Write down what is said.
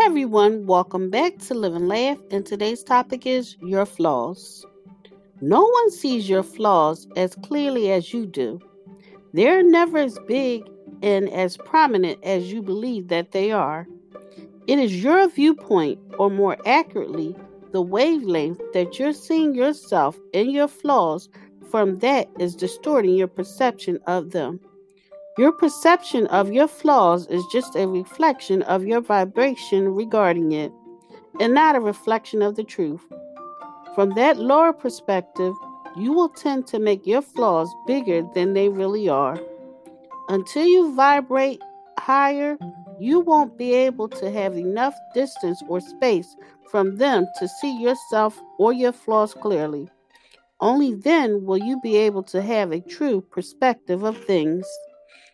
everyone, welcome back to Live and Laugh, and today's topic is your flaws. No one sees your flaws as clearly as you do. They're never as big and as prominent as you believe that they are. It is your viewpoint, or more accurately, the wavelength that you're seeing yourself and your flaws from that is distorting your perception of them. Your perception of your flaws is just a reflection of your vibration regarding it, and not a reflection of the truth. From that lower perspective, you will tend to make your flaws bigger than they really are. Until you vibrate higher, you won't be able to have enough distance or space from them to see yourself or your flaws clearly. Only then will you be able to have a true perspective of things.